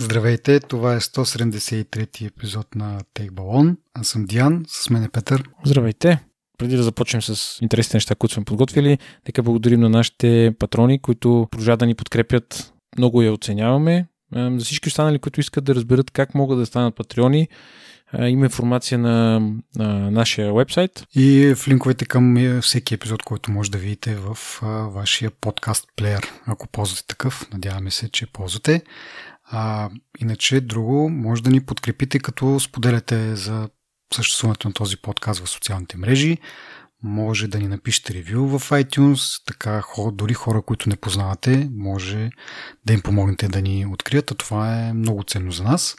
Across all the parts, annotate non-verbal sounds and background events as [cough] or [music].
Здравейте, това е 173 епизод на Take Balon. Аз съм Диан, с мен е Петър. Здравейте! Преди да започнем с интересните неща, които сме подготвили, нека благодарим на нашите патрони, които продължават да ни подкрепят. Много я оценяваме. За всички останали, които искат да разберат как могат да станат патреони, има информация на, на нашия вебсайт. И в линковете към всеки епизод, който може да видите в вашия подкаст плеер, ако ползвате такъв. Надяваме се, че ползвате. А, иначе друго, може да ни подкрепите, като споделяте за съществуването на този подкаст в социалните мрежи. Може да ни напишете ревю в iTunes, така дори хора, които не познавате, може да им помогнете да ни открият, а това е много ценно за нас.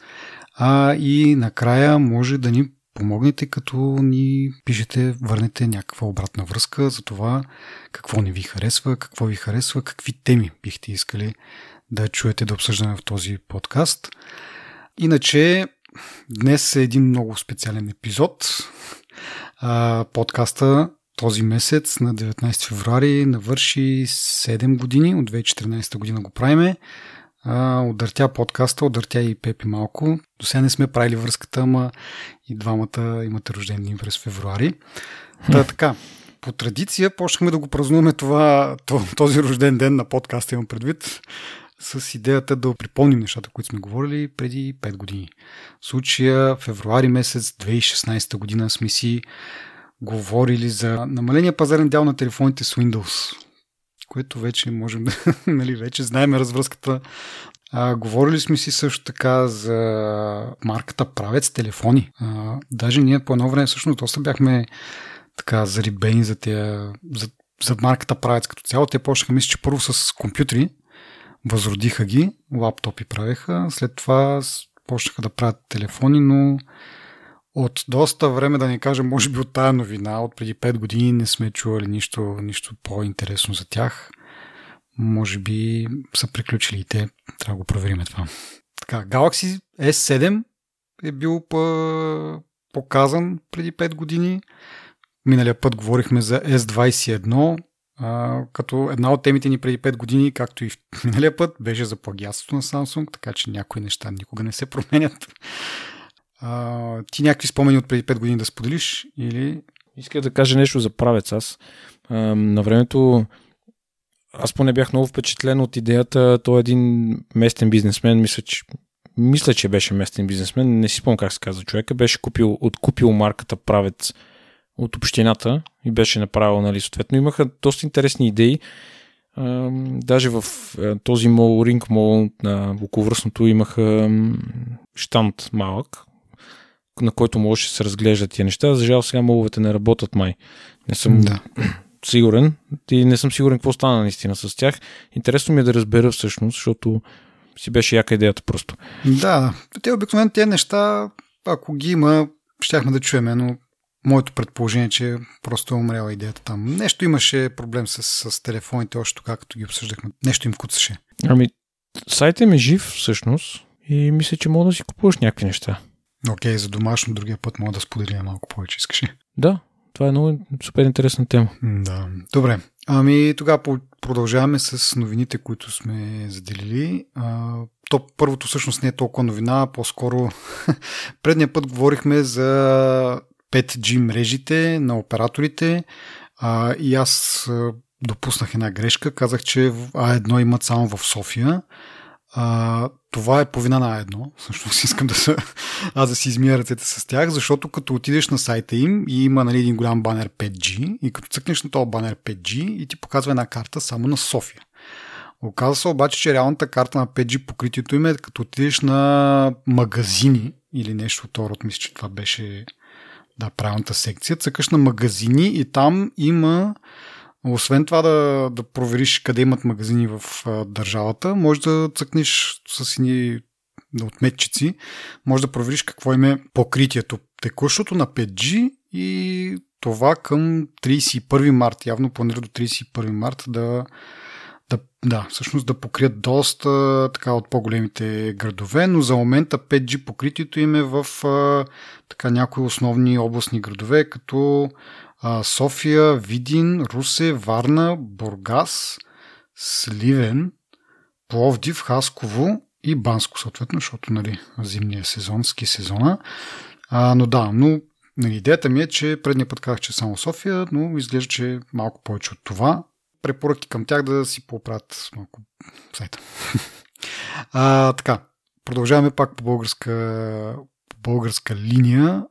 А и накрая може да ни помогнете, като ни пишете, върнете някаква обратна връзка за това какво не ви харесва, какво ви харесва, какви теми бихте искали да чуете да обсъждаме в този подкаст. Иначе, днес е един много специален епизод. Подкаста този месец на 19 февруари навърши 7 години, от 2014 година го правиме. А, удъртя подкаста, удъртя и Пепи малко. До сега не сме правили връзката, ама и двамата имате рожден ден през февруари. Та, така, по традиция почнахме да го празнуваме това, този рожден ден на подкаста, имам предвид, с идеята да припомним нещата, които сме говорили преди 5 години. Случая февруари месец 2016 година сме си говорили за намаления пазарен дял на телефоните с Windows, което вече можем да, [laughs] нали, вече знаем развръзката. А, говорили сме си също така за марката Правец телефони. А, даже ние по едно време всъщност доста бяхме така зарибени за, тия, за, за марката Правец като цяло. Те почнаха, мисля, че първо с компютри, възродиха ги, лаптопи правеха, след това почнаха да правят телефони, но от доста време, да не кажем, може би от тая новина, от преди 5 години не сме чували нищо, нищо по-интересно за тях. Може би са приключили и те. Трябва да го проверим това. Така, Galaxy S7 е бил показан преди 5 години. Миналия път говорихме за S21, като една от темите ни преди 5 години, както и в миналия път, беше за плагиатството на Samsung, така че някои неща никога не се променят. А, ти някакви спомени от преди 5 години да споделиш или... Исках да кажа нещо за правец аз. На времето аз поне бях много впечатлен от идеята, той е един местен бизнесмен, мисля, че мисля, че беше местен бизнесмен, не си спомням как се казва човека, беше купил, откупил марката Правец от общината и беше направил, нали, съответно. Имаха доста интересни идеи. Даже в този мол, Ринг мол на околовръстното имаха штант малък, на който можеше да се разглеждат тия неща. За жал сега моловете не работят май. Не съм да. [clears throat] сигурен и не съм сигурен какво стана наистина с тях. Интересно ми е да разбера всъщност, защото си беше яка идеята просто. Да, те обикновено тези неща, ако ги има, щяхме да чуеме, но моето предположение, че просто е умряла идеята там. Нещо имаше проблем с, с телефоните, още тогава, като ги обсъждахме. Нещо им куцаше. Ами, сайтът ми е жив всъщност и мисля, че мога да си купуваш някакви неща. Окей, okay, за домашно другия път мога да споделя малко повече, искаш ли? Да, това е много супер интересна тема. Да. Добре. Ами тогава продължаваме с новините, които сме заделили. А, то първото всъщност не е толкова новина, по-скоро [laughs] предния път говорихме за 5G мрежите на операторите а, и аз допуснах една грешка. Казах, че А1 имат само в София. А, това е по вина на А1. Всъщност [laughs] искам да се, аз да си измия ръцете с тях, защото като отидеш на сайта им и има нали, един голям банер 5G и като цъкнеш на този банер 5G и ти показва една карта само на София. Оказва се обаче, че реалната карта на 5G покритието им е като отидеш на магазини или нещо от род. Мисля, че това беше да, правилната секция. Цъкаш на магазини и там има освен това да, да провериш къде имат магазини в а, държавата, може да цъкнеш с едни отметчици, може да провериш какво им е покритието. Текущото на 5G и това към 31 март. Явно планира до 31 март да, да, всъщност да покрият доста така от по-големите градове, но за момента 5G покритието им е в така някои основни областни градове, като София, Видин, Русе, Варна, Бургас, Сливен, Пловдив, Хасково и Банско, съответно, защото нали, зимния сезон, ски сезона. А, но да, но нали, идеята ми е, че предния път казах, че е само София, но изглежда, че е малко повече от това. Препоръки към тях да си поправят малко сайта. [laughs] а, така, продължаваме пак по българска, по българска линия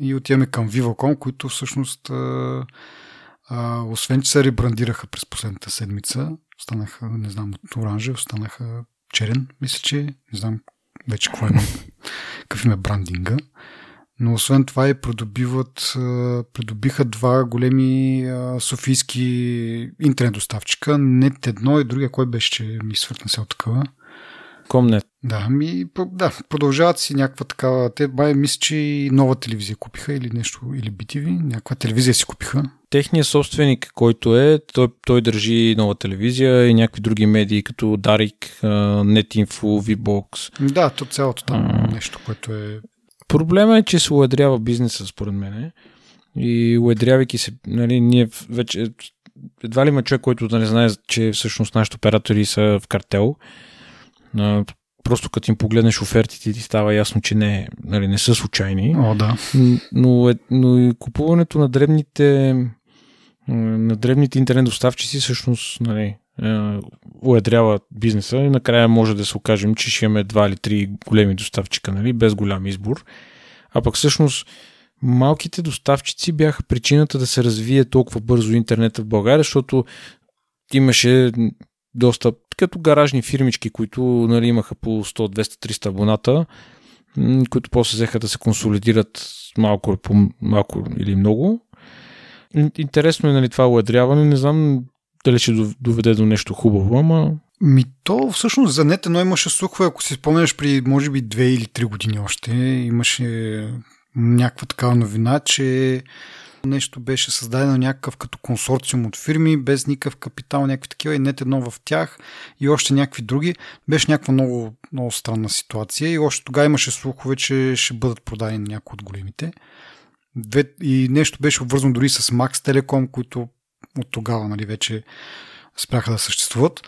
и отиваме към Viva.com, които всъщност а, а, освен, че се ребрандираха през последната седмица, станаха, не знам, от оранжев, станаха черен, мисля, че не знам вече какво е, [laughs] какъв им е брандинга. Но освен това и придобиват, придобиха два големи софийски интернет доставчика. Нет едно и другия, кой беше, че ми свъртна се от такава. Комнет. Да, ми, да, продължават си някаква такава. Те бай мисля, че и нова телевизия купиха или нещо, или BTV, някаква телевизия си купиха. Техният собственик, който е, той, той държи нова телевизия и някакви други медии, като Дарик, NetInfo, VBox. Да, то цялото там а... нещо, което е... Проблема е, че се уедрява бизнеса, според мен. И уедрявайки се, нали, ние вече едва ли има човек, който да не знае, че всъщност нашите оператори са в картел. Просто като им погледнеш офертите ти става ясно, че не, нали, не са случайни. О, да. Но, е, но и купуването на дребните на дребните интернет доставчици всъщност нали, уедрява бизнеса и накрая може да се окажем, че ще имаме два или три големи доставчика, нали, без голям избор. А пък всъщност малките доставчици бяха причината да се развие толкова бързо интернета в България, защото имаше доста като гаражни фирмички, които нали, имаха по 100, 200, 300 абоната, които после взеха да се консолидират малко, по малко или много. Интересно е нали, това уедряване. Не знам дали ще доведе до нещо хубаво, ама... Ми то всъщност за нет едно имаше слухове, ако си спомняш при може би две или три години още, имаше някаква такава новина, че нещо беше създадено някакъв като консорциум от фирми, без никакъв капитал, някакви такива и нет едно в тях и още някакви други. Беше някаква много, много странна ситуация и още тогава имаше слухове, че ще бъдат продадени някои от големите. И нещо беше обвързано дори с Max Telecom, които от тогава нали, вече спряха да съществуват.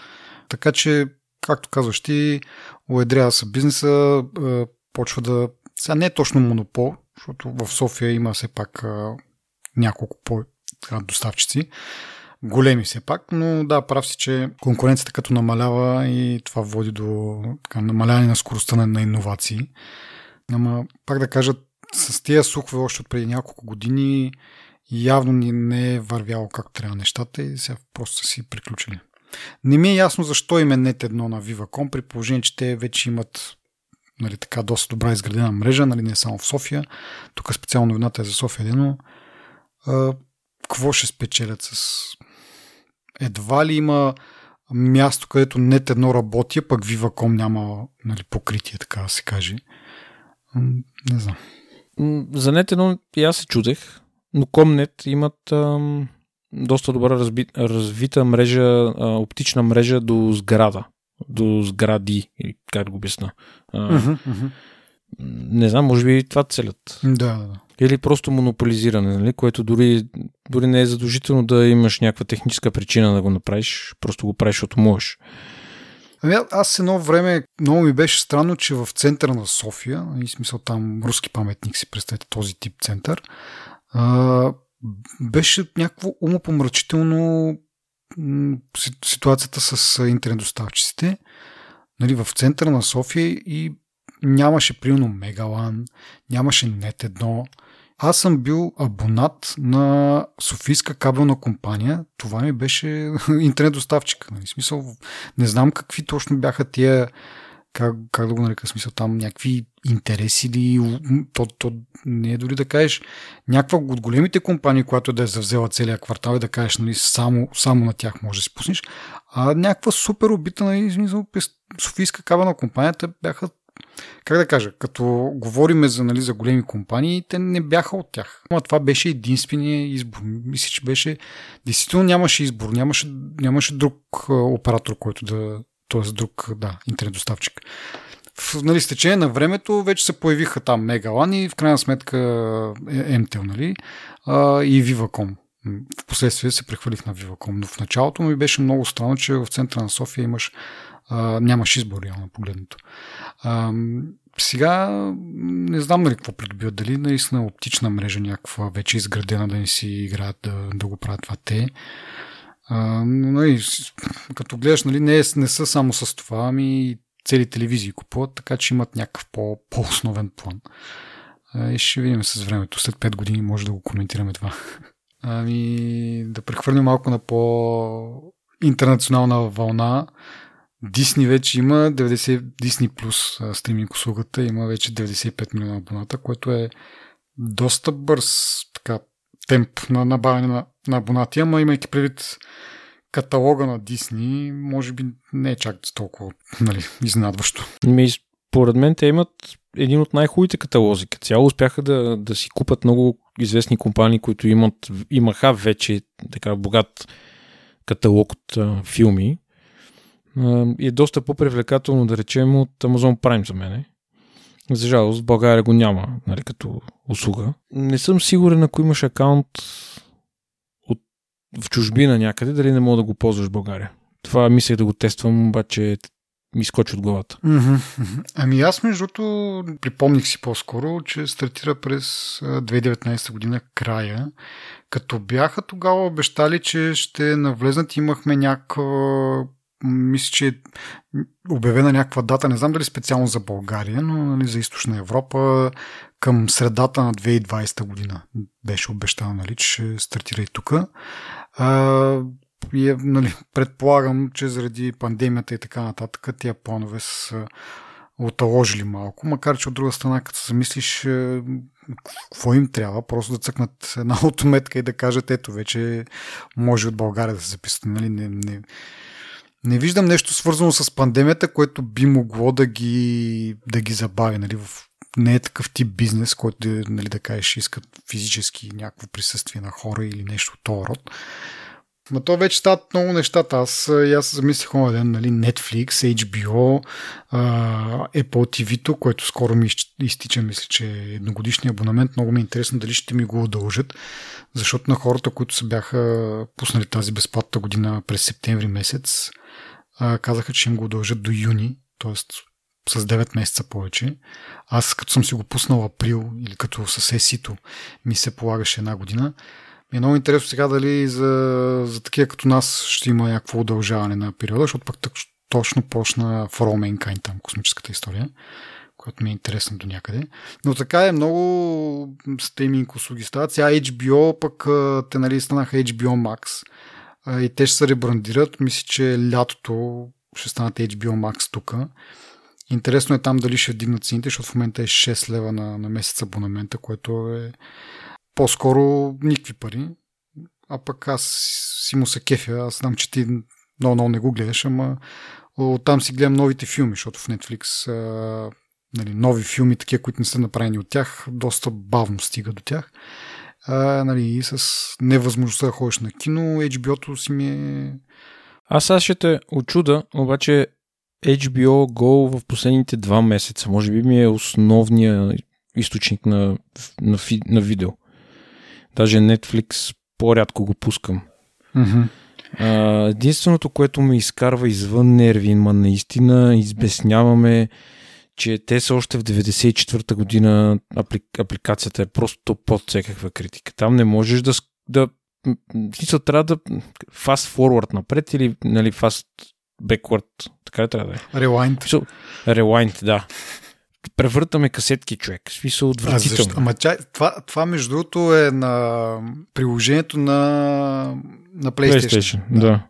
Така че, както казваш ти, уедрява се бизнеса, почва да... Сега не е точно монопол, защото в София има все пак няколко по-доставчици. Големи все пак, но да, прав си, че конкуренцията като намалява и това води до така, намаляване на скоростта на, на иновации. Ама, пак да кажа, с тия слухове още от преди няколко години явно ни не е вървяло както трябва нещата и сега просто са си приключили. Не ми е ясно защо им е нет едно на Viva.com, при положение, че те вече имат нали, така доста добра изградена мрежа, нали, не само в София. Тук специално новината е за София, но а, какво ще спечелят с... Едва ли има място, където нет едно работи, а пък Viva.com няма нали, покритие, така да се каже. Не знам. За нет едно и аз се чудех, но Комнет имат ам, доста добра разби, развита мрежа, а, оптична мрежа до сграда. До сгради, или как го обясна. Uh-huh, uh-huh. Не знам, може би това целят. Да, да. Или просто монополизиране, нали? което дори, дори не е задължително да имаш някаква техническа причина да го направиш, просто го правиш, защото можеш. Ами аз едно време много ми беше странно, че в центъра на София, и смисъл там руски паметник си представете този тип център, а, беше някакво умопомрачително ситуацията с интернет доставчиците нали, в центъра на София и нямаше примерно Мегалан, нямаше нет едно. Аз съм бил абонат на Софийска кабелна компания. Това ми беше [laughs] интернет доставчик. Нали? Смисъл, не знам какви точно бяха тия как, как да го нарека смисъл там, някакви интереси или то, то не е дори да кажеш някаква от големите компании, която да е завзела целият квартал и да кажеш нали, само, само на тях може да си пуснеш, а някаква супер обита нали, смисъл, Софийска кабелна компанията бяха как да кажа, като говориме за, нали, за големи компании, те не бяха от тях. Но това беше единствения избор. Мисля, че беше... Действително нямаше избор, нямаше, нямаше друг оператор, който да... т.е. друг, да, интернет доставчик. В нали, стечение на времето вече се появиха там Мегалан и в крайна сметка MTEL, нали, а, и Viva.com. Впоследствие се прехвалих на Viva.com, но в началото ми беше много странно, че в центъра на София имаш А, нямаш избор, реално погледнато. А, сега не знам нали какво придобиват. Дали наистина оптична мрежа някаква вече изградена да не си играят да, да го правят това те. Но, нали, като гледаш, нали, не, не са само с това, ами цели телевизии купуват, така че имат някакъв по, по-основен план. И ще видим с времето. След 5 години може да го коментираме това. [laughs] Ами да прехвърлим малко на по интернационална вълна. Дисни вече има 90 Disney Plus стриминг услугата, има вече 95 милиона абоната, което е доста бърз така, темп на набавяне на, на абонати, ама имайки предвид каталога на Дисни, може би не е чак толкова нали, изненадващо. Ми, според мен те имат един от най-хубавите каталози. Цяло успяха да, да си купат много известни компании, които имат, имаха вече така богат каталог от а, филми. А, и е доста по-привлекателно, да речем, от Amazon Prime за мене. За жалост, в България го няма нали, като услуга. Не съм сигурен, ако имаш акаунт от, в чужбина някъде, дали не мога да го ползваш в България. Това мислех да го тествам, обаче ми скочи от главата. Ами аз, между другото, припомних си по-скоро, че стартира през 2019 година края, като бяха тогава обещали, че ще навлезнат, имахме някаква мисля, че е обявена някаква дата, не знам дали специално за България, но нали, за Източна Европа към средата на 2020 година беше обещано, нали, че ще стартира и тук. И е, нали, предполагам, че заради пандемията и така нататък, тия планове са оталожили малко, макар че от друга страна, като се замислиш е, какво им трябва, просто да цъкнат една [laughs] отметка и да кажат, ето вече може от България да се записат. Нали? Не, не, не виждам нещо свързано с пандемията, което би могло да ги, да ги забави. Нали? В, не е такъв тип бизнес, който нали, да кажеш искат физически някакво присъствие на хора или нещо от род. Но то вече стават много нещата. Аз, аз замислих онова ден, нали, Netflix, HBO, Apple TV, което скоро ми изтича, мисля, че е едногодишния абонамент. Много ми е интересно дали ще ми го удължат, защото на хората, които се бяха пуснали тази безплатна година през септември месец, казаха, че им го удължат до юни, т.е. с 9 месеца повече. Аз като съм си го пуснал април или като с есито ми се полагаше една година, е много интересно сега дали за, за такива като нас ще има някакво удължаване на периода, защото пък точно почна For All там, космическата история, която ми е интересна до някъде. Но така е, много стриминг услуги стават. Сега HBO пък те нали станаха HBO Max и те ще се ребрандират. Мисля, че лятото ще станат HBO Max тук. Интересно е там дали ще вдигнат цените, защото в момента е 6 лева на, на месец абонамента, което е по-скоро никакви пари. А пък аз си му се кефя. Аз знам, че ти много, много не го гледаш, ама оттам си гледам новите филми, защото в Netflix а, нали, нови филми, такива, които не са направени от тях, доста бавно стига до тях. А, нали, и с невъзможността да ходиш на кино, HBO-то си ми е... Аз сега ще те очуда, обаче HBO Go в последните два месеца, може би ми е основния източник на, на, на видео. Даже Netflix по-рядко го пускам. Mm-hmm. А, единственото, което ме изкарва извън нерви, ма наистина избесняваме, че те са още в 94-та година аплик, апликацията е просто под всякаква критика. Там не можеш да, да смисъл трябва да fast forward напред или нали, fast backward, така ли трябва да е? Rewind. Rewind, да превъртаме касетки, човек. В смисъл отвратително. Ама чай, това, това, между другото, е на приложението на, на PlayStation. PlayStation да. да.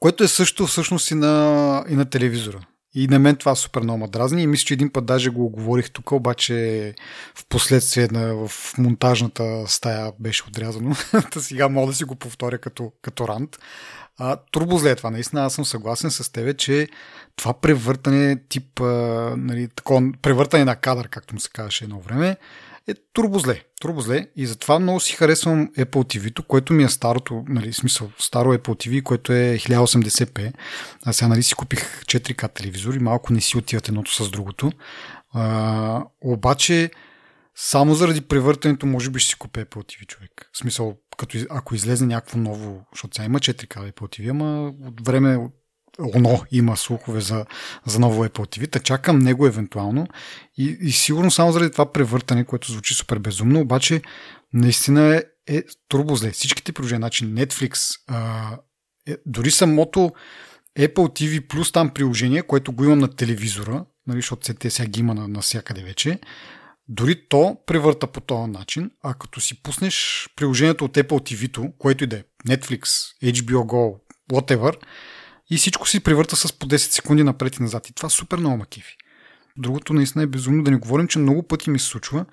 Което е също всъщност и на, и на телевизора. И на мен това супер много дразни и мисля, че един път даже го говорих тук, обаче в последствие на, в монтажната стая беше отрязано. [laughs] Та сега мога да си го повторя като, като рант. А, турбозле е това, наистина аз съм съгласен с тебе, че това превъртане тип, а, нали, такова, превъртане на кадър, както му се казваше едно време, е турбозле. Турбозле. И затова много си харесвам Apple TV, което ми е старото, нали, смисъл, старо Apple TV, което е 1080p. Аз сега нали, си купих 4K телевизор и малко не си отиват едното с другото. А, обаче, само заради превъртането, може би ще си купя Apple TV човек. В смисъл, като, ако излезе някакво ново, защото сега има 4K Apple TV, ама от време, оно има слухове за, за ново Apple TV, та чакам него евентуално и, и сигурно само заради това превъртане, което звучи супер безумно, обаче наистина е, е турбо зле. Всичките приложения, значи Netflix, а, е, дори самото Apple TV Plus там приложение, което го имам на телевизора, нали, защото те сега ги има на, навсякъде вече, дори то превърта по този начин, а като си пуснеш приложението от Apple TV, което и да е, Netflix, HBO Go, whatever, и всичко си превърта с по 10 секунди напред и назад. И това супер много макифи. Другото наистина е безумно да не говорим, че много пъти ми се случва.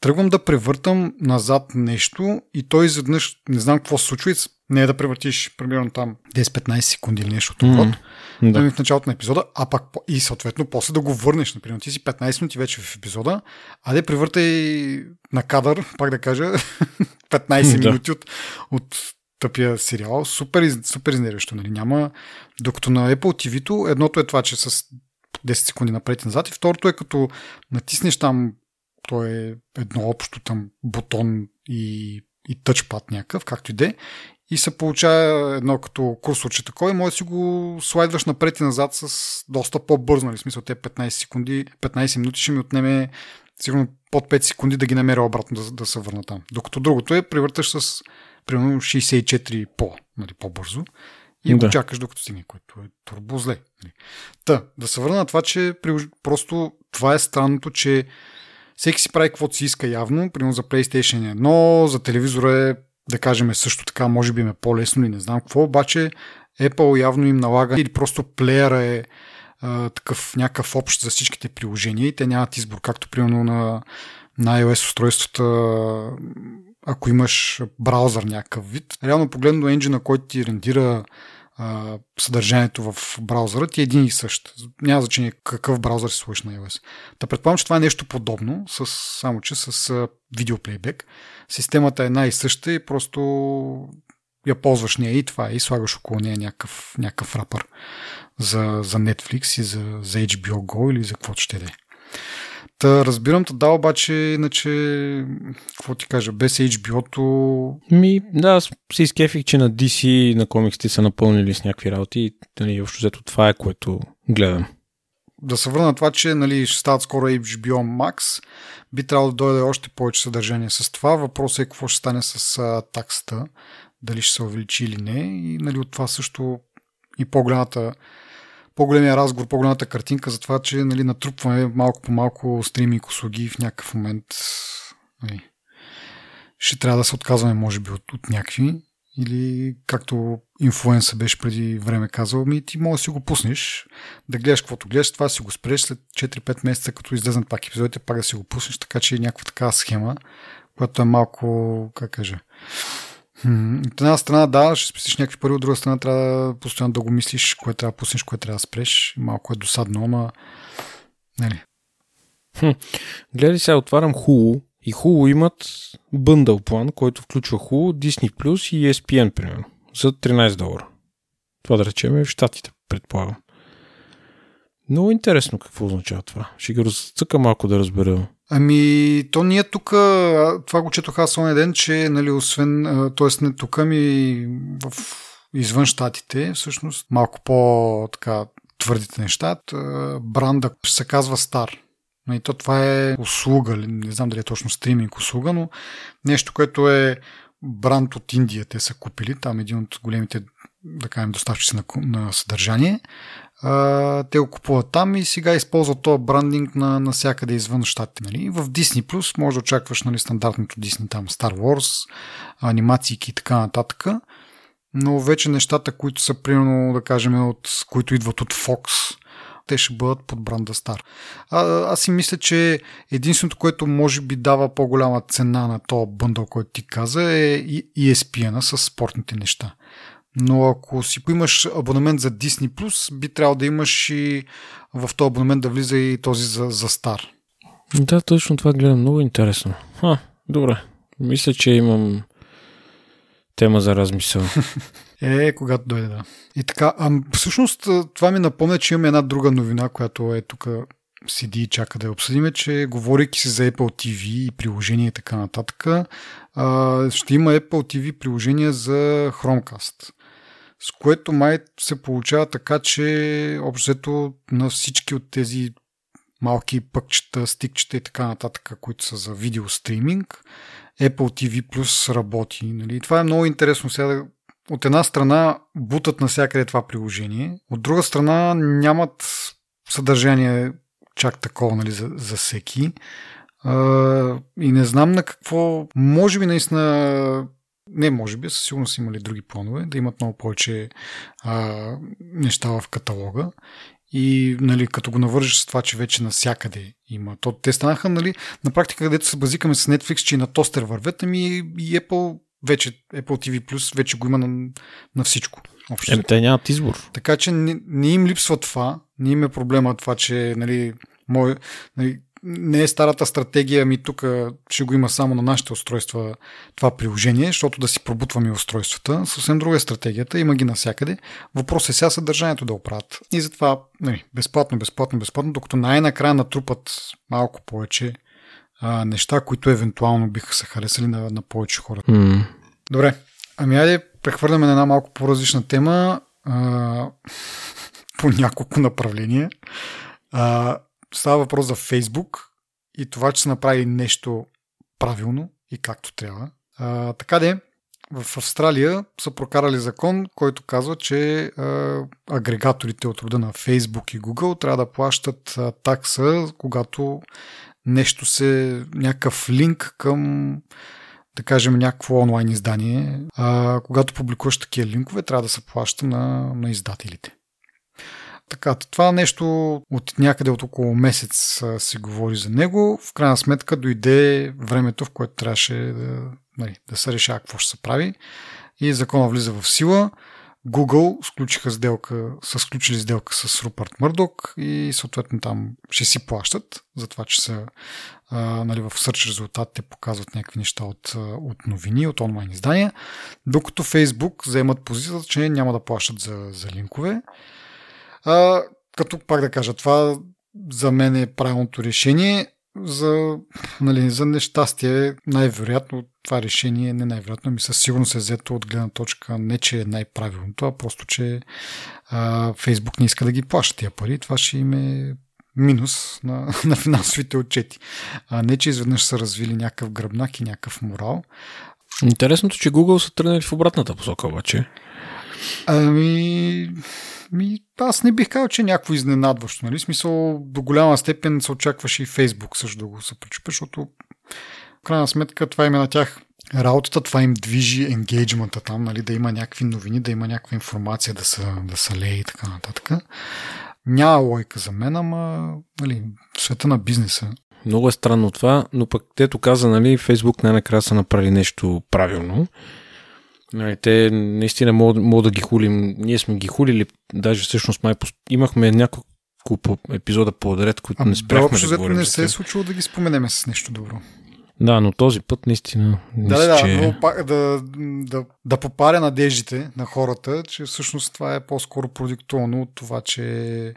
Тръгвам да превъртам назад нещо и той изведнъж не знам какво се случва и не е да превъртиш примерно там 10-15 секунди или нещо от mm-hmm. да. Нали, в началото на епизода, а пак и съответно после да го върнеш. Например, ти си 15 минути вече в епизода, а да превъртай на кадър, пак да кажа, [laughs] 15 минути от, от тъпия сериал. Супер, супер изнервящо, нали? Няма... Докато на Apple TV-то едното е това, че с 10 секунди напред и назад и второто е като натиснеш там то е едно общо там бутон и, и тъчпад някакъв, както и де, и се получава едно като курсорче такова и може да си го слайдваш напред и назад с доста по-бързо, нали? смисъл те 15 секунди, 15 минути ще ми отнеме сигурно под 5 секунди да ги намеря обратно да, да се върна там. Докато другото е, превърташ с примерно 64 по, нали, по-бързо и да. го чакаш докато стигне, което е турбозле. Нали. Та, да се върна на това, че просто това е странното, че всеки си прави каквото си иска явно, примерно за PlayStation 1, за телевизора е, да кажем, също така, може би ме по-лесно или не знам какво, обаче Apple явно им налага или просто плеера е а, такъв някакъв общ за всичките приложения и те нямат избор, както примерно на, на iOS устройствата ако имаш браузър някакъв вид. Реално погледно енджина, който ти рендира а, съдържанието в браузъра ти е един и същ. Няма значение какъв браузър си сложиш на iOS. Та предполагам, че това е нещо подобно, с, само че с видеоплейбек. Системата е една и съща и просто я ползваш нея и това и слагаш около нея някакъв, някакъв рапър за, за Netflix и за, за HBO Go или за каквото ще да е. Та, разбирам, да, обаче, иначе, какво ти кажа, без HBO-то... Ми, да, аз се изкефих, че на DC на комиксите са напълнили с някакви работи и нали, общо взето това е, което гледам. Да се върна това, че нали, ще стават скоро HBO Max, би трябвало да дойде още повече съдържание с това. Въпросът е какво ще стане с а, таксата, дали ще се увеличи или не. И нали, от това също и по-голямата по-големия разговор, по-голямата картинка за това, че нали, натрупваме малко по малко стриминг услуги в някакъв момент нали, ще трябва да се отказваме, може би, от, от някакви. Или както инфлуенса беше преди време казал, ми ти може да си го пуснеш, да гледаш каквото гледаш, това си го спреш след 4-5 месеца, като излезнат пак епизодите, пак да си го пуснеш, така че е някаква такава схема, която е малко, как кажа, от една страна, да, ще спестиш някакви пари, от друга страна трябва постоянно да го мислиш, кое трябва да пуснеш, кое трябва да спреш. Малко е досадно, ама... Нали. Хм. Гледай сега, отварям Hulu и Hulu имат бъндъл план, който включва Hulu, Disney Plus и ESPN, примерно, за 13 долара. Това да речем е в Штатите, предполагам. Много интересно какво означава това. Ще ги разцъка малко да разбера. Ами, то ние тук, това го четох аз оня ден, че, нали, освен, т.е. не тук, ми в извън щатите, всъщност, малко по така твърдите неща, бранда се казва Star. И нали, то това е услуга, не знам дали е точно стриминг услуга, но нещо, което е бранд от Индия, те са купили, там един от големите, да кажем, доставчици на, на съдържание те го купуват там и сега използват този брандинг на навсякъде извън щатите. Нали? В Disney Plus може да очакваш нали, стандартното Disney, там Star Wars, анимации и така нататък. Но вече нещата, които са примерно, да кажем, от, които идват от Fox, те ще бъдат под бранда Star. А, аз си мисля, че единственото, което може би дава по-голяма цена на този бъндъл, който ти каза, е ESPN с спортните неща. Но ако си имаш абонамент за Disney+, би трябвало да имаш и в този абонамент да влиза и този за, за Star. Да, точно това гледам. Много интересно. Ха, добре. Мисля, че имам тема за размисъл. [laughs] е, когато дойде, да. И така, а, всъщност това ми напомня, че имаме една друга новина, която е тук седи и чака да я обсъдиме, че говорейки си за Apple TV и приложения и така нататък, ще има Apple TV приложение за Chromecast с което май се получава така, че общото на всички от тези малки пъкчета, стикчета и така нататък, които са за видеостриминг, Apple TV Plus работи. Нали? Това е много интересно сега. От една страна бутат навсякъде това приложение, от друга страна нямат съдържание чак такова нали, за, за всеки. Uh, и не знам на какво. Може би наистина. Не, може би, със сигурност имали други планове, да имат много повече а, неща в каталога. И нали, като го навържиш с това, че вече навсякъде има. То, те станаха, нали, на практика, където се базикаме с Netflix, че и на тостер вървят, ами и Apple вече, Apple TV Plus вече го има на, на всичко. Е, те нямат избор. Така че не, не им липсва това, не им е проблема това, че нали, мой, нали, не е старата стратегия, ми тук ще го има само на нашите устройства това приложение, защото да си пробутваме устройствата. Съвсем друга е стратегията, има ги навсякъде. Въпрос е сега съдържанието да оправят. И затова нали, безплатно, безплатно, безплатно, докато най-накрая натрупат малко повече а, неща, които евентуално биха се харесали на, на повече хора. Mm. Добре, ами айде прехвърляме на една малко по-различна тема а, [laughs] по няколко направления. А, става въпрос за Фейсбук и това, че са направили нещо правилно и както трябва. А, така де, в Австралия са прокарали закон, който казва, че а, агрегаторите от рода на Facebook и Google трябва да плащат а, такса, когато нещо се, някакъв линк към да кажем някакво онлайн издание. А, когато публикуваш такива линкове, трябва да се плаща на, на издателите. Така, това нещо от някъде от около месец се говори за него. В крайна сметка дойде времето, в което трябваше да, нали, да се решава какво ще се прави. И закона влиза в сила. Google сключиха сделка, са сключили сделка с Рупърт Мърдок и съответно там ще си плащат за това, че са а, нали, в сърч резултатите показват някакви неща от, от новини, от онлайн издания, докато Facebook вземат позицията, че няма да плащат за, за линкове. А, като пак да кажа, това за мен е правилното решение. За, нали, за нещастие, най-вероятно това решение, не най-вероятно, ми със сигурност е взето от гледна точка не, че е най-правилното, а просто, че а, Фейсбук не иска да ги плаща тия пари. Това ще им е минус на, [laughs] на финансовите отчети. А не, че изведнъж са развили някакъв гръбнак и някакъв морал. Интересното, че Google са тръгнали в обратната посока, обаче. Ами, ми, аз не бих казал, че е някакво изненадващо. Нали? Смисъл, до голяма степен се очакваше и Фейсбук също да го се причупи, защото в крайна сметка това име на тях работата, това им движи енгейджмента там, нали, да има някакви новини, да има някаква информация да се, да се лее и така нататък. Няма лойка за мен, ама нали, света на бизнеса. Много е странно това, но пък тето каза, нали, Фейсбук най-накрая са направили нещо правилно Нали, те наистина могат, могат да ги хулим. Ние сме ги хулили, даже всъщност май имахме няколко епизода по-отред, които а, не спряхме да, да говорим. не се е случило да ги споменеме с нещо добро. Да, но този път наистина. Да, да, че... но, да, да, да попаря надеждите на хората, че всъщност това е по-скоро продиктовано от това, че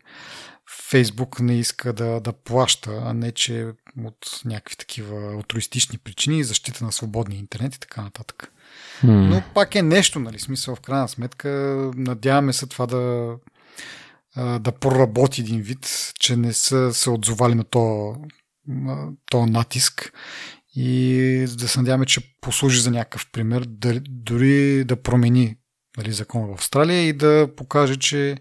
Фейсбук не иска да, да плаща, а не че от някакви такива алтруистични причини, защита на свободния интернет и така нататък. Но пак е нещо, нали, смисъл в крайна сметка. Надяваме се това да, да проработи един вид, че не са се отзовали на то, то натиск и да се надяваме, че послужи за някакъв пример, да, дори да промени нали, закон в Австралия и да покаже, че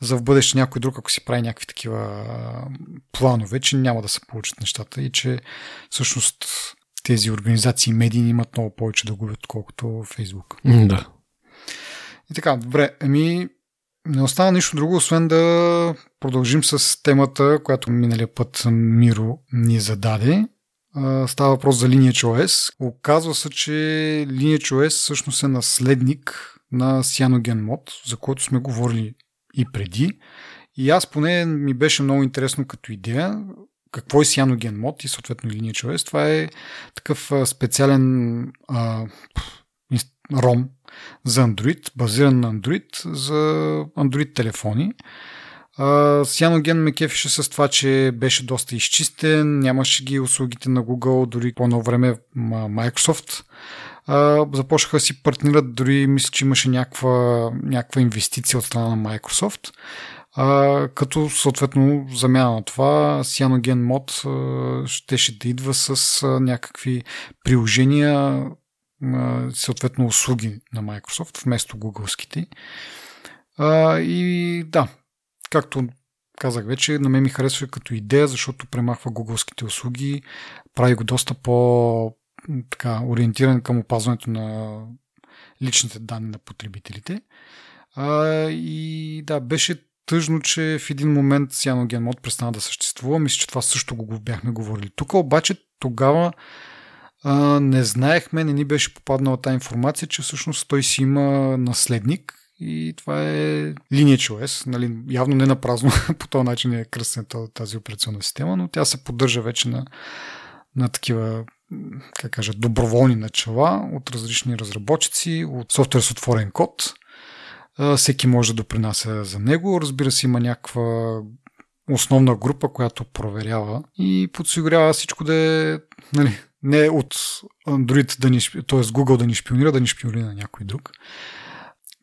за в бъдеще някой друг, ако си прави някакви такива планове, че няма да се получат нещата и че всъщност тези организации медийни имат много повече да губят, отколкото Фейсбук. Да. И така, добре, ами не остана нищо друго, освен да продължим с темата, която миналия път Миро ни зададе. Става въпрос за Lineage OS. Оказва се, че Lineage OS всъщност е наследник на CyanogenMod, за който сме говорили и преди. И аз поне ми беше много интересно като идея какво е CyanogenMod и съответно Lineage OS. Това е такъв специален а, ROM за Android, базиран на Android, за Android телефони. Cyanogen ме кефише с това, че беше доста изчистен, нямаше ги услугите на Google, дори по едно време Microsoft започнаха си партнират, дори мисля, че имаше някаква, някаква инвестиция от страна на Microsoft. А, като съответно замяна на това CyanogenMod щеше да идва с а, някакви приложения, а, съответно услуги на Microsoft вместо гугълските. А, и да, както казах вече, на мен ми харесва като идея, защото премахва гугълските услуги, прави го доста по така, ориентиран към опазването на личните данни на потребителите. А, и да, беше тъжно, че в един момент Cyanogen Mod престана да съществува. Мисля, че това също го бяхме говорили. Тук обаче тогава а, не знаехме, не ни беше попаднала тази информация, че всъщност той си има наследник и това е Lineage OS. Нали, явно не на празно [laughs] по този начин е кръстена тази операционна система, но тя се поддържа вече на, на такива как кажа, доброволни начала от различни разработчици, от софтуер с отворен код. Всеки може да допринася за него. Разбира се, има някаква основна група, която проверява и подсигурява всичко да е нали, не от Android да ни, т.е. Google да ни шпионира, да ни шпионира на някой друг.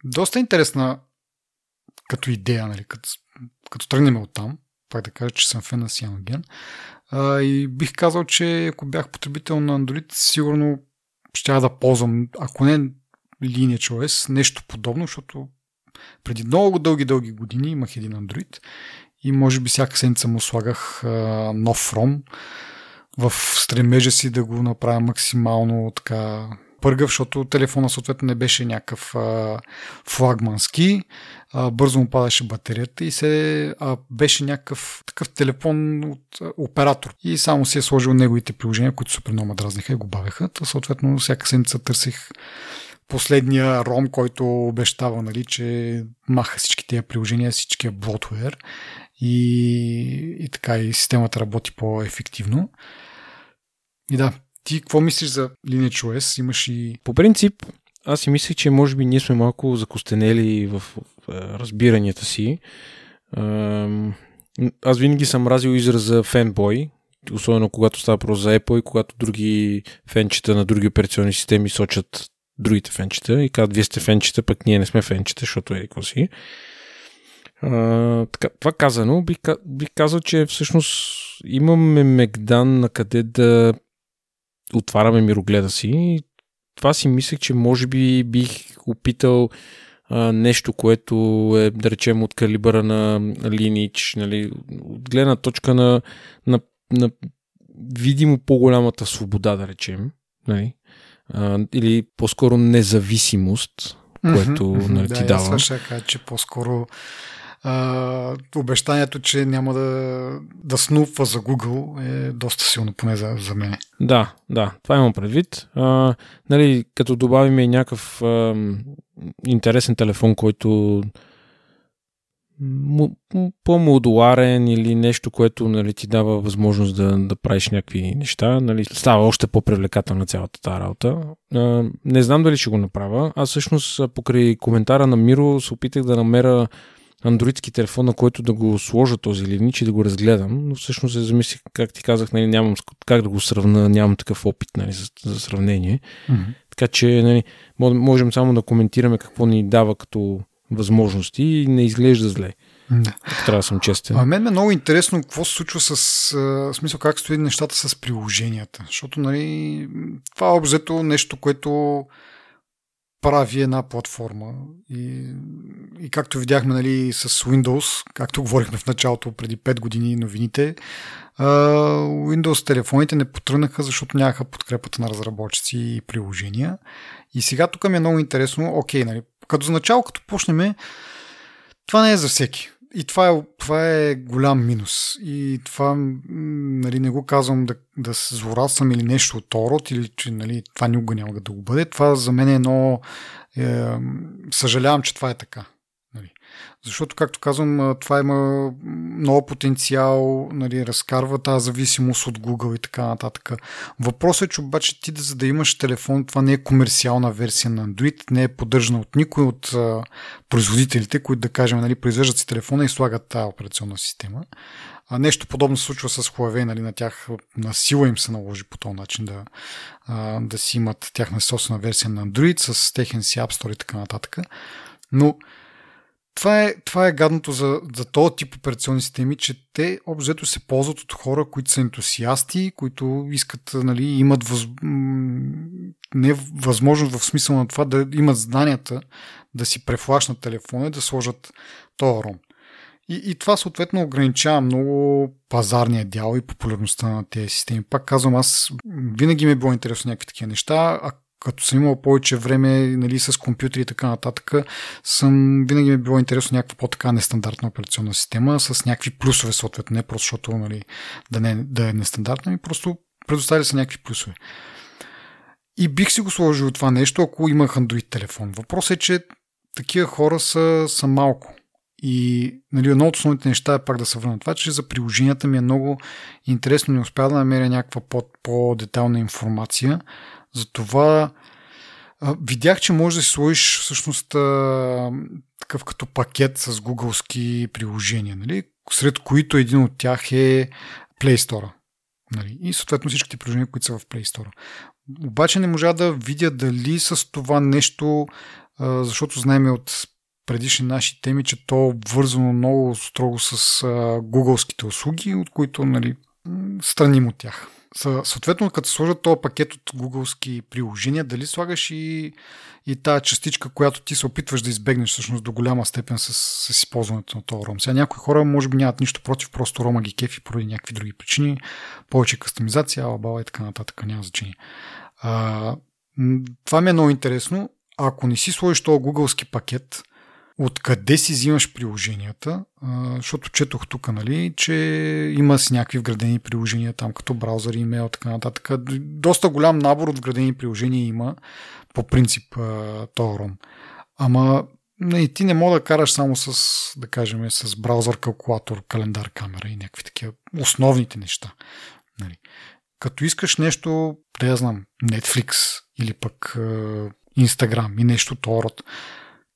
Доста интересна като идея, нали, като, като тръгнем от там, пак да кажа, че съм фен на Cyanogen. И бих казал, че ако бях потребител на Android, сигурно ще да ползвам, ако не Lineage OS, нещо подобно, защото преди много дълги, дълги години имах един Android и може би всяка седмица му слагах а, нов ROM в стремежа си да го направя максимално така пъргав, защото телефона съответно не беше някакъв а, флагмански, а, бързо му падаше батерията и се а, беше някакъв такъв телефон от а, оператор. И само си е сложил неговите приложения, които супер много дразниха и го бавеха. Та, съответно всяка седмица търсих последния ром, който обещава, нали, че маха всички тези приложения, всичкия блотвер и, и така и системата работи по-ефективно. И да, ти какво мислиш за Lineage? Имаш и... По принцип, аз си мислех, че може би ние сме малко закостенели в, в, в разбиранията си. Аз винаги съм разил израза фенбой, особено когато става просто за Apple и когато други фенчета на други операционни системи сочат другите фенчета и казват, вие сте фенчета, пък ние не сме фенчета, защото е какво си. Така, това казано, би, би казал, че всъщност имаме Мегдан на къде да отваряме мирогледа си. Това си мислех, че може би бих опитал а, нещо, което е, да речем, от калибъра на Lineage, нали, от гледна точка на, на, на видимо по-голямата свобода, да речем, нали, а, или по-скоро независимост, което mm-hmm, нали, ти да, дава. Да, че по-скоро а, обещанието, че няма да, да снупва за Google е доста силно, поне за, за мен. Да, да, това имам предвид. А, нали, като добавим и някакъв а, интересен телефон, който по-модуларен или нещо, което нали, ти дава възможност да, да правиш някакви неща, нали, става още по-привлекателна цялата тази работа. А, не знам дали ще го направя. Аз всъщност покрай коментара на Миро се опитах да намеря андроидски телефон, на който да го сложа този ливнич и да го разгледам, но всъщност се замислих, как ти казах, нали, нямам как да го сравна, нямам такъв опит нали, за, за сравнение. Mm-hmm. Така че нали, можем само да коментираме какво ни дава като възможности и не изглежда зле. Да. Трябва да съм честен. А мен ме е много интересно какво се случва с а, смисъл как стои нещата с приложенията. Защото нали, това е обзето нещо, което прави една платформа. И, и както видяхме нали, с Windows, както говорихме в началото преди 5 години новините, Windows телефоните не потръгнаха, защото нямаха подкрепата на разработчици и приложения. И сега тук ми е много интересно, окей, нали, като за начало, като почнем, това не е за всеки. И това е, това е голям минус. И това нали, не го казвам да, да се злорадствам или нещо от Орот, или че нали, това никога няма да го бъде. Това за мен е едно... Е, съжалявам, че това е така. Защото, както казвам, това има много потенциал, нали, разкарва тази зависимост от Google и така нататък. Въпросът е, че обаче ти да, за да имаш телефон, това не е комерциална версия на Android, не е поддържана от никой от а, производителите, които да кажем, нали, произвеждат си телефона и слагат тази операционна система. А нещо подобно се случва с Huawei, нали, на тях на сила им се наложи по този начин да, а, да си имат тяхна собствена версия на Android с техен си App Store и така нататък. Но това е, това е гадното за, за този тип операционни системи, че те обзето се ползват от хора, които са ентусиасти, които искат, нали, имат въз... не възможност в смисъл на това да имат знанията да си префлашнат телефона и да сложат този ром. И, и това съответно ограничава много пазарния дял и популярността на тези системи. Пак казвам, аз винаги ми е било интересно някакви такива неща, а като съм имал повече време нали, с компютри и така нататък, съм, винаги ми е било интересно някаква по-така нестандартна операционна система с някакви плюсове, съответно, не просто защото нали, да, не, да е нестандартна, ми просто предоставя се някакви плюсове. И бих си го сложил това нещо, ако имах Android телефон. Въпросът е, че такива хора са, са малко. И нали, едно от основните неща е пак да се върна това, че за приложенията ми е много интересно, не успя да намеря някаква по-детална информация. Затова видях, че можеш да си сложиш всъщност такъв като пакет с гугълски приложения, нали? сред които един от тях е Play Store. Нали? И съответно всичките приложения, които са в Play Store. Обаче не можа да видя дали с това нещо, защото знаем от предишни наши теми, че то е обвързано много строго с гугълските услуги, от които нали, страним от тях. Съответно, като сложат този пакет от гугълски приложения, дали слагаш и, и тая частичка, която ти се опитваш да избегнеш всъщност до голяма степен с, с използването на този ром. Сега някои хора може би нямат нищо против, просто рома ги кефи поради някакви други причини, повече кастомизация, алабала и така нататък, няма значение. А, това ми е много интересно. Ако не си сложиш този гугълски пакет, откъде си взимаш приложенията, защото четох тук, нали, че има си някакви вградени приложения там, като браузър, имейл, така нататък. Доста голям набор от вградени приложения има по принцип Тором. Ама не, ти не мога да караш само с, да кажем, с браузър, калкулатор, календар, камера и някакви такива основните неща. Нали. Като искаш нещо, да я знам, Netflix или пък Instagram и нещо Торот,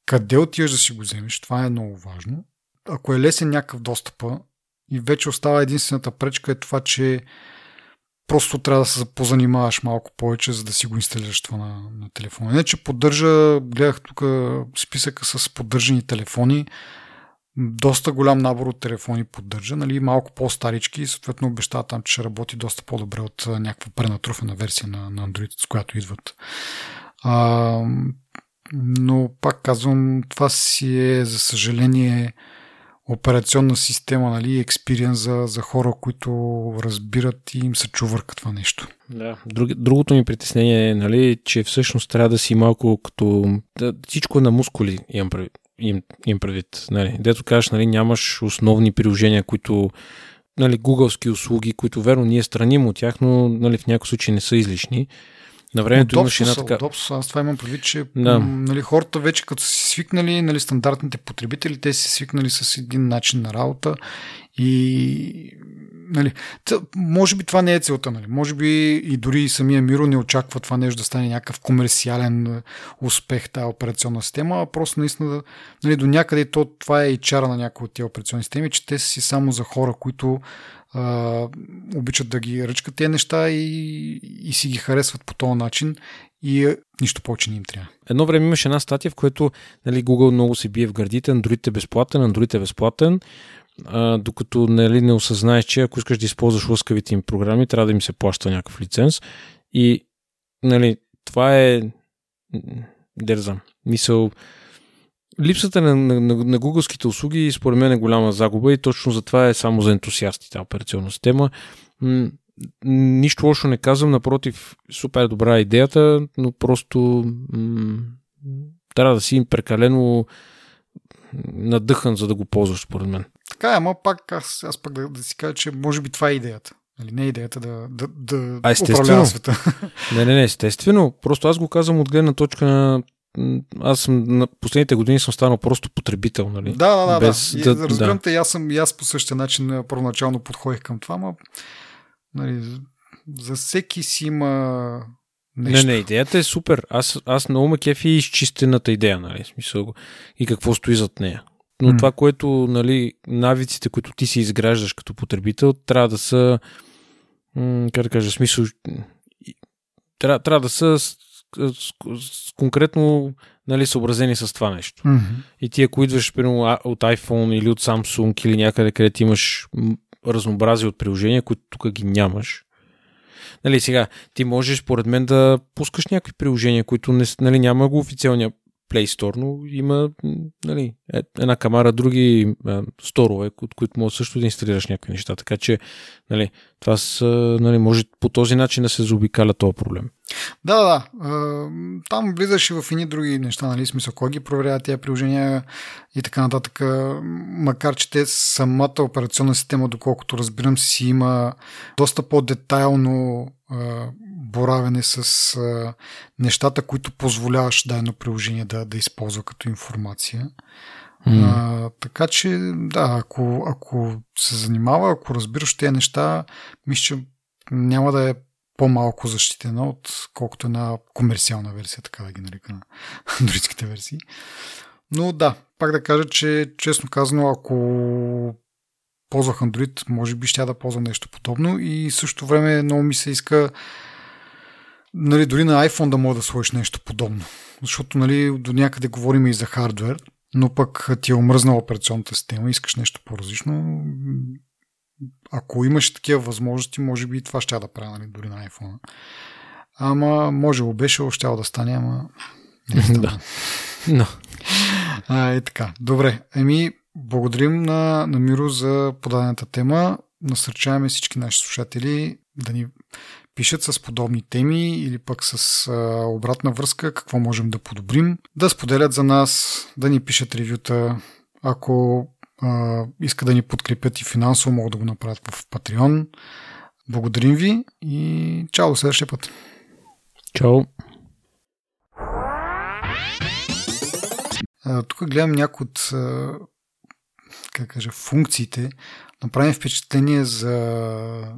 къде отиваш да си го вземеш, това е много важно. Ако е лесен някакъв достъпа и вече остава единствената пречка е това, че просто трябва да се позанимаваш малко повече, за да си го инсталираш това на, на телефона. Не, че поддържа, гледах тук списъка с поддържани телефони, доста голям набор от телефони поддържа, нали, малко по-старички и съответно обещава там, че ще работи доста по-добре от някаква пренатруфена версия на, на Android, с която идват. А, но пак казвам, това си е, за съжаление, операционна система, нали, експириенс за, за хора, които разбират и им се чувърка това нещо. Да. Друг, другото ми притеснение е, нали, че всъщност трябва да си малко като... Да, всичко е на мускули, имам предвид. Им, им предвид нали. Дето кажеш, нали, нямаш основни приложения, които нали, гугълски услуги, които верно ние страним от тях, но нали, в някакъв случай не са излишни. На времето имаше една така... Удобство, аз това имам предвид, че да. нали, хората вече като си свикнали, нали, стандартните потребители, те си свикнали с един начин на работа и нали, може би това не е целта. Нали. Може би и дори и самия Миро не очаква това нещо да стане някакъв комерциален успех, тази операционна система, а просто наистина нали, до някъде то, това е и чара на някои от тези операционни системи, че те си само за хора, които а, обичат да ги ръчкат тези неща и, и си ги харесват по този начин и е, нищо повече не им трябва. Едно време имаше една статия, в която нали, Google много се бие в гърдите, Android е безплатен, Android е безплатен, а, докато нали, не осъзнаеш, че ако искаш да използваш лъскавите им програми, трябва да им се плаща някакъв лиценз. И нали, това е дерза. Мисъл, Липсата на, на, на, на гугълските услуги според мен е голяма загуба и точно затова е само за ентусиастите операционна система. М- нищо лошо не казвам, напротив, супер добра идеята, но просто м- трябва да си прекалено надъхан, за да го ползваш, според мен. Така е, ама пак аз, аз пак да, да си кажа, че може би това е идеята. Нали, не е идеята да, да, да а, управлява света. Не, не, не, естествено. Просто аз го казвам от гледна точка на аз съм на последните години съм станал просто потребител, нали? Да, да, да. Без, да. да разбирам да. те, аз съм и аз по същия начин първоначално подходих към това, но нали, за всеки си има Нещо. Не, не, идеята е супер. Аз, аз много ме кефи изчистената идея, нали, смисъл, и какво стои зад нея. Но mm. това, което, нали, навиците, които ти си изграждаш като потребител, трябва да са, м- как да кажа, смисъл, трябва, трябва да са с, с, конкретно нали, съобразени с това нещо. Mm-hmm. И ти, ако идваш примерно, от iPhone или от Samsung или някъде, където имаш разнообразие от приложения, които тук ги нямаш, Нали, сега, ти можеш, според мен, да пускаш някакви приложения, които не, нали, няма го официалния Play Store, но има нали, е, една камара, други сторове, от които можеш също да инсталираш някакви неща. Така че нали, това са, нали, може по този начин да се заобикаля този проблем. Да, да. Там влизаш и в едни други неща, нали? Смисъл, кой ги проверява тези приложения и така нататък. Макар, че те самата операционна система, доколкото разбирам си, има доста по-детайлно боравене с а, нещата, които позволяваш дадено приложение да, да използва като информация. Mm. А, така че, да, ако, ако се занимава, ако разбираш тези неща, мисля, че няма да е по-малко защитена от колкото една комерциална версия, така да ги нарека на [laughs] андроидските версии. Но да, пак да кажа, че честно казано, ако ползвах Android, може би ще да ползвам нещо подобно и също време много ми се иска нали, дори на iPhone да мога да сложиш нещо подобно. Защото нали, до някъде говорим и за хардвер, но пък ти е омръзнала операционната система, искаш нещо по-различно. Ако имаш такива възможности, може би и това ще да правя нали, дори на iPhone. Ама може би беше, още да стане, ама не стане. да. No. А, е така. Добре. Еми, благодарим на, на Миро за подадената тема. Насърчаваме всички наши слушатели да ни пишат с подобни теми или пък с а, обратна връзка какво можем да подобрим, да споделят за нас, да ни пишат ревюта. Ако а, иска да ни подкрепят и финансово, могат да го направят в Patreon. Благодарим ви и чао до следващия път. Чао. тук гледам някои от как кажа, функциите. Направим впечатление за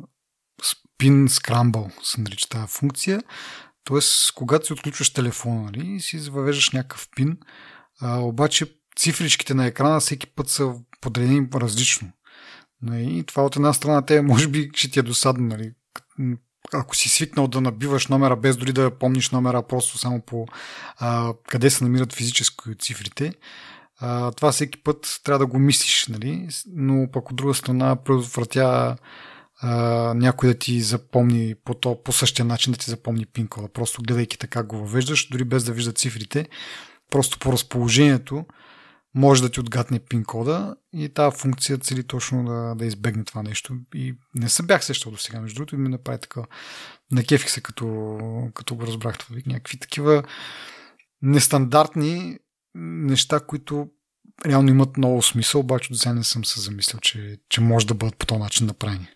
Pin Scramble се нарича тази функция. Тоест, когато си отключваш телефона нали, си въвеждаш някакъв пин, а, обаче цифричките на екрана всеки път са подредени различно. Нали, и това от една страна те може би ще ти е досадно. Нали, ако си свикнал да набиваш номера без дори да помниш номера, просто само по а, къде се намират физически цифрите, а, това всеки път трябва да го мислиш, нали? но пък от друга страна предотвратя някой да ти запомни по, то, по същия начин да ти запомни пин кода. Просто гледайки така го въвеждаш, дори без да вижда цифрите, просто по разположението може да ти отгадне пин кода и тази функция цели точно да, да избегне това нещо. И не се бях сещал до сега, между другото, и ми направи така. Накефих се, като, като го разбрах това. Някакви такива нестандартни неща, които реално имат много смисъл, обаче до сега не съм се замислил, че, че може да бъдат по този начин направени.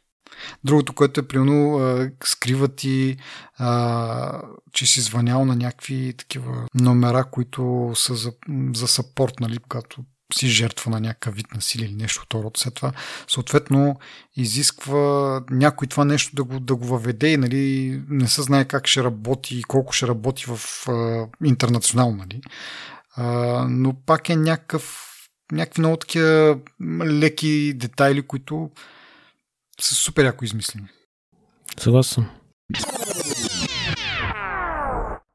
Другото, което е примерно скриват ти, а, че си звънял на някакви такива номера, които са за, за саппорт, нали, когато си жертва на някакъв вид насилие или нещо второ. След това, съответно, изисква някой това нещо да го, да го въведе и нали, не се знае как ще работи и колко ще работи в а, интернационално. Нали. А, но пак е някакъв някакви много такива леки детайли, които са супер яко измислени. Съгласен.